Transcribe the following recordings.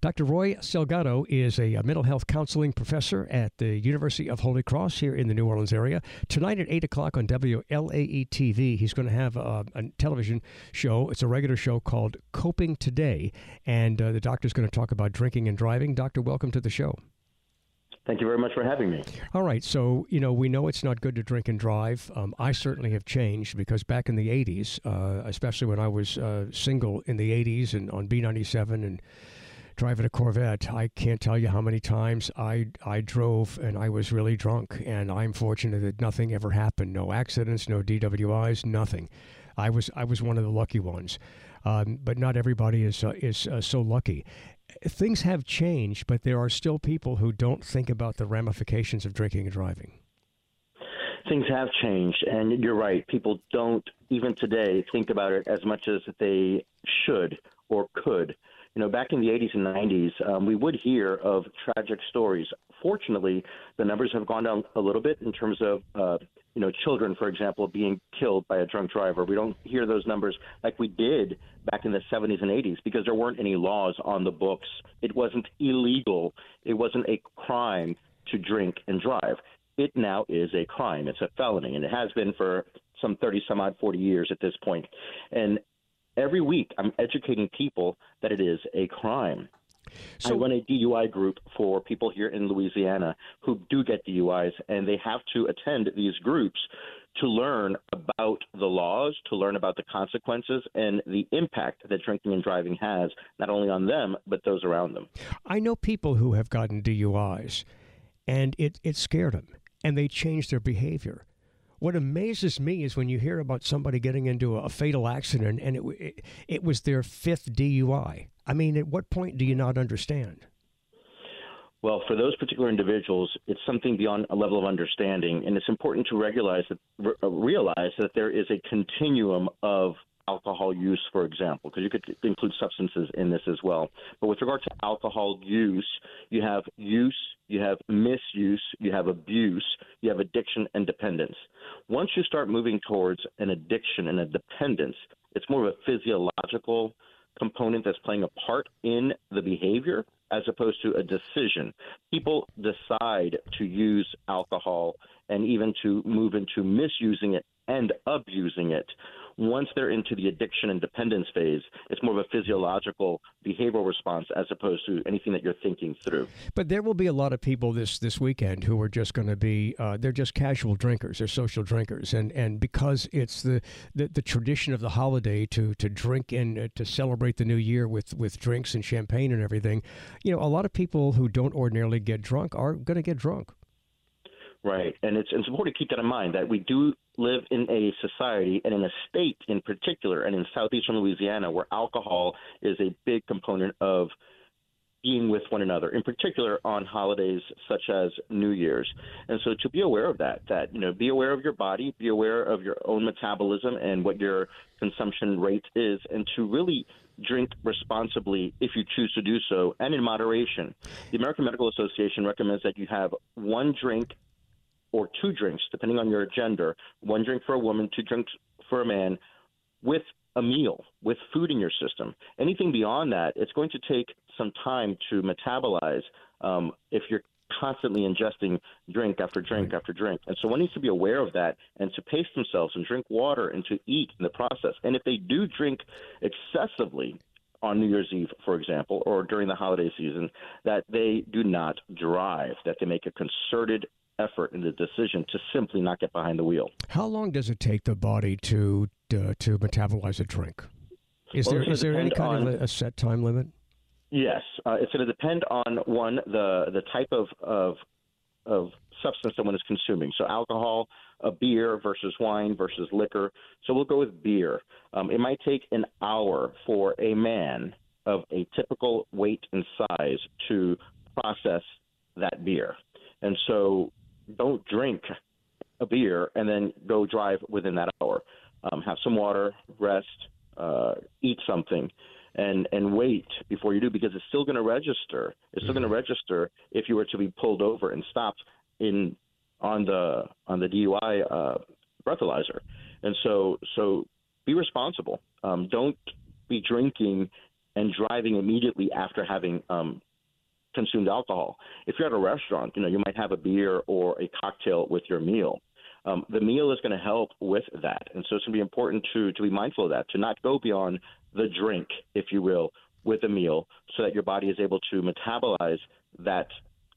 Dr. Roy Salgado is a, mental health counseling professor at the University of Holy Cross here in the New Orleans area. Tonight at 8 o'clock on WLAE TV, he's going to have a, a television show. It's a regular show called Coping Today, and uh, the doctor's going to talk about drinking and driving. Doctor, welcome to the show. Thank you very much for having me. All right. So, you know, we know it's not good to drink and drive. Um, I certainly have changed because back in the 80s, uh, especially when I was uh, single in the 80s and on B97 and driving a Corvette, I can't tell you how many times I I drove and I was really drunk, and I'm fortunate that nothing ever happened. No accidents, no DWIs, nothing. I was I was one of the lucky ones, um, but not everybody is uh, is uh, so lucky. Things have changed, but there are still people who don't think about the ramifications of drinking and driving. Things have changed, and you're right. People don't even today think about it as much as they should or could you know, back in the 80s and 90s, um, we would hear of tragic stories. Fortunately, the numbers have gone down a little bit in terms of, uh, you know, children, for example, being killed by a drunk driver. We don't hear those numbers like we did back in the 70s and 80s because there weren't any laws on the books. It wasn't illegal. It wasn't a crime to drink and drive. It now is a crime. It's a felony, and it has been for some 30 some odd 40 years at this point. And every week I'm educating people that it is a crime. So, I run a DUI group for people here in Louisiana who do get DUIs, and they have to attend these groups to learn about the laws, to learn about the consequences, and the impact that drinking and driving has, not only on them, but those around them. I know people who have gotten DUIs, and it, it scared them, and they changed their behavior. What amazes me is when you hear about somebody getting into a fatal accident and it, it, it was their fifth DUI. I mean, at what point do you not understand? Well, for those particular individuals, it's something beyond a level of understanding, and it's important to realize that, uh, realize that there is a continuum of alcohol use, for example, because you could include substances in this as well. But with regard to alcohol use, you have use, you have misuse, you have abuse, you have addiction and dependence. Once you start moving towards an addiction and a dependence, it's more of a physiological component that's playing a part in the behavior as opposed to a decision. People decide to use alcohol and even to move into misusing it and abusing it once they're into the addiction and dependence phase, it's more of a physiological behavioral response as opposed to anything that you're thinking through. But there will be a lot of people this this weekend who are just going to be uh, they're just casual drinkers, they're social drinkers, and and because it's the, the, the tradition of the holiday to to drink and uh, to celebrate the new year with with drinks and champagne and everything, you know, a lot of people who don't ordinarily get drunk are going to get drunk. Right, and it's, it's important to keep that in mind that we do live in a society and in a state in particular, and in southeastern Louisiana, where alcohol is a big component of being with one another, in particular on holidays such as New Year's. And so to be aware of that, that, you know, be aware of your body, be aware of your own metabolism and what your consumption rate is, and to really drink responsibly if you choose to do so and in moderation. The American Medical Association recommends that you have one drink or two drinks, depending on your gender, one drink for a woman, two drinks for a man, with a meal, with food in your system. Anything beyond that, it's going to take some time to metabolize. Um, if you're constantly ingesting drink after drink after drink. And so one needs to be aware of that and to pace themselves and drink water and to eat in the process. And if they do drink excessively, on New Year's Eve, for example, or during the holiday season, that they do not drive, that they make a concerted effort in the decision to simply not get behind the wheel. How long does it take the body to uh, to metabolize a drink? Is well, there is there any kind on, of a, a, set time limit? Yes, uh, it's going to depend on one the the type of of of substance someone is consuming. So alcohol, a beer versus wine versus liquor. So we'll go with beer. Um, it might take an hour for a man of a typical weight and size to process that beer. And so don't drink a beer and then go drive within that hour. Um, have some water, rest, uh, eat something, and and wait before you do because it's still going to register. It's still going to mm-hmm. register if you were to be pulled over and stopped in on the on the DUI uh, breathalyzer. And so so be responsible. Um, don't be drinking and driving immediately after having um, consumed alcohol. If you're at a restaurant, you know, you might have a beer or a cocktail with your meal. Um, the meal is going to help with that, and so it's going to be important to to be mindful of that, to not go beyond the drink, if you will, with a meal, so that your body is able to metabolize that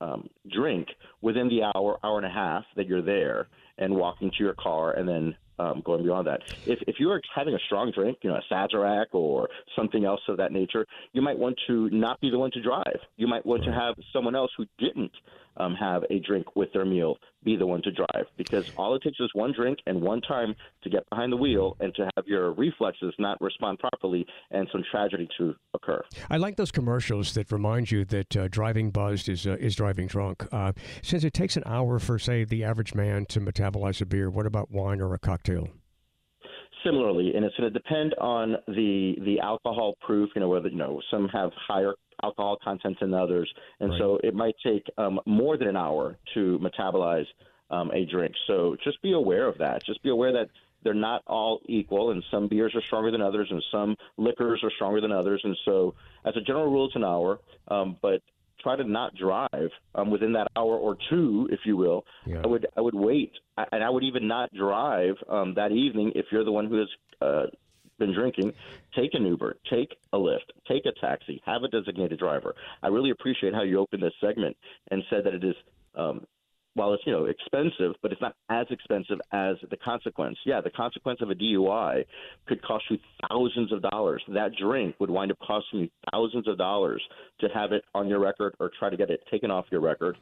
um, drink within the hour, hour and a half that you're there, and walking to your car, and then um, going beyond that. If, if you are having a strong drink, you know, a Sazerac or something else of that nature, you might want to not be the one to drive. You might want to have someone else who didn't um, have a drink with their meal be the one to drive because all it takes is one drink and one time to get behind the wheel and to have your reflexes not respond properly and some tragedy to occur. I like those commercials that remind you that uh, driving buzzed is uh, is driving drunk. Uh, since it takes an hour for, say, the average man to metabolize a beer, what about wine or a cocktail? Similarly, and it's going to depend on the the alcohol proof. You know, whether you know some have higher alcohol content than others, and right. so it might take um, more than an hour to metabolize um, a drink. So just be aware of that. Just be aware that they're not all equal, and some beers are stronger than others, and some liquors are stronger than others. And so, as a general rule, it's an hour, um, but try to not drive um, within that hour or two, if you will. Yeah. I would I would wait, and I would even not drive um, that evening if you're the one who has uh, been drinking, take an Uber, take a Lyft, take a taxi, have a designated driver. I really appreciate how you opened this segment and said that it is um, while it's you know expensive, but it's not as expensive as the consequence. Yeah, the consequence of a DUI could cost you thousands of dollars. That drink would wind up costing you thousands of dollars to have it on your record or try to get it taken off your record.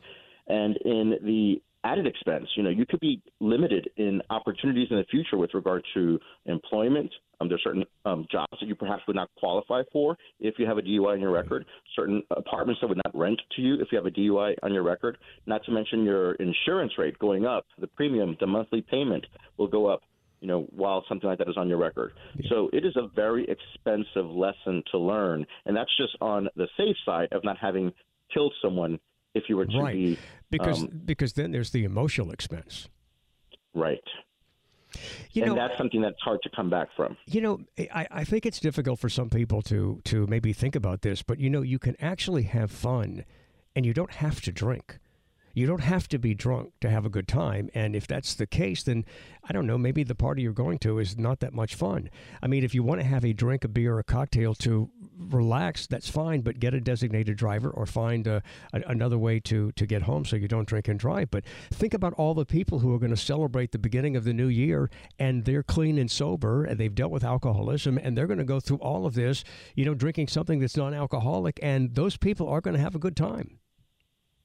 And in the added expense. You know, you could be limited in opportunities in the future with regard to employment. Um, there's certain um, jobs that you perhaps would not qualify for if you have a DUI on your record. Certain apartments that would not rent to you if you have a DUI on your record. Not to mention your insurance rate going up. The premium, the monthly payment will go up. You know, while something like that is on your record. Yeah. So it is a very expensive lesson to learn, and that's just on the safe side of not having killed someone if you were to right. be because um, because then there's the emotional expense. Right. You and know, that's something that's hard to come back from. You know, I, I think it's difficult for some people to to maybe think about this, but you know, you can actually have fun, and you don't have to drink. You don't have to be drunk to have a good time. And if that's the case, then I don't know, maybe the party you're going to is not that much fun. I mean, if you want to have a drink, a beer, a cocktail to relax, that's fine, but get a designated driver or find a, a, another way to, to get home so you don't drink and drive. But think about all the people who are going to celebrate the beginning of the new year and they're clean and sober and they've dealt with alcoholism and they're going to go through all of this, you know, drinking something that's non alcoholic. And those people are going to have a good time.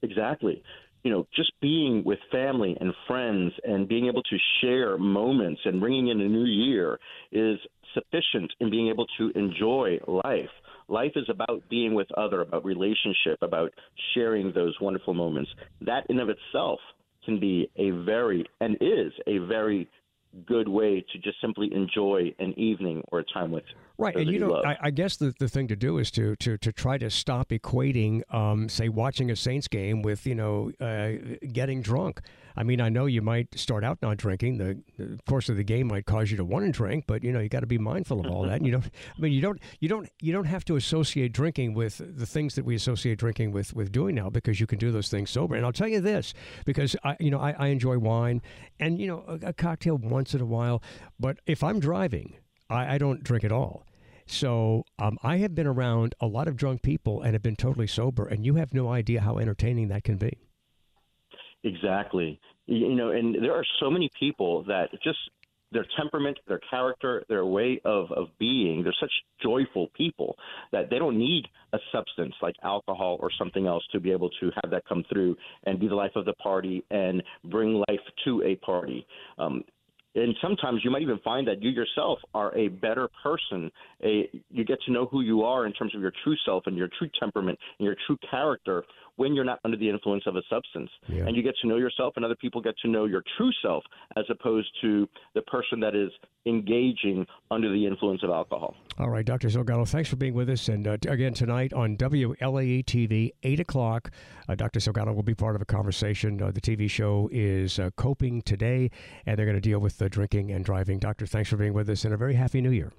Exactly you know, just being with family and friends and being able to share moments and bringing in a new year is sufficient in being able to enjoy life. Life is about being with other, about relationship, about sharing those wonderful moments. That in of itself can be a very and is a very good way to just simply enjoy an evening or a time with right and you know I, I, guess the, the thing to do is to to to try to stop equating um, say watching a saints game with you know uh, getting drunk I mean, I know you might start out not drinking. The, the course of the game might cause you to want to drink, but you know you got to be mindful of all that. And you don't. I mean, you don't. You don't. You don't have to associate drinking with the things that we associate drinking with with doing now because you can do those things sober. And I'll tell you this because I, you know, I, I enjoy wine and you know a, a, cocktail once in a while. But if I'm driving, I, I don't drink at all. So um, I have been around a lot of drunk people and have been totally sober, and you have no idea how entertaining that can be. Exactly. You know, and there are so many people that just their temperament, their character, their way of, of being, they're such joyful people that they don't need a substance like alcohol or something else to be able to have that come through and be the life of the party and bring life to a party. Um, and sometimes you might even find that you yourself are a better person. A, you get to know who you are in terms of your true self and your true temperament and your true character when you're not under the influence of a substance. Yeah. And you get to know yourself, and other people get to know your true self as opposed to the person that is engaging under the influence of alcohol. All right, Dr. Salgado, thanks for being with us. And uh, again, tonight on WLAE TV, 8 o'clock, uh, Dr. Salgado will be part of a conversation. Uh, the TV show is uh, Coping Today, and they're going to deal with the drinking and driving. Doctor, thanks for being with us, and a very happy new year.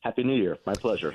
Happy New Year. My pleasure.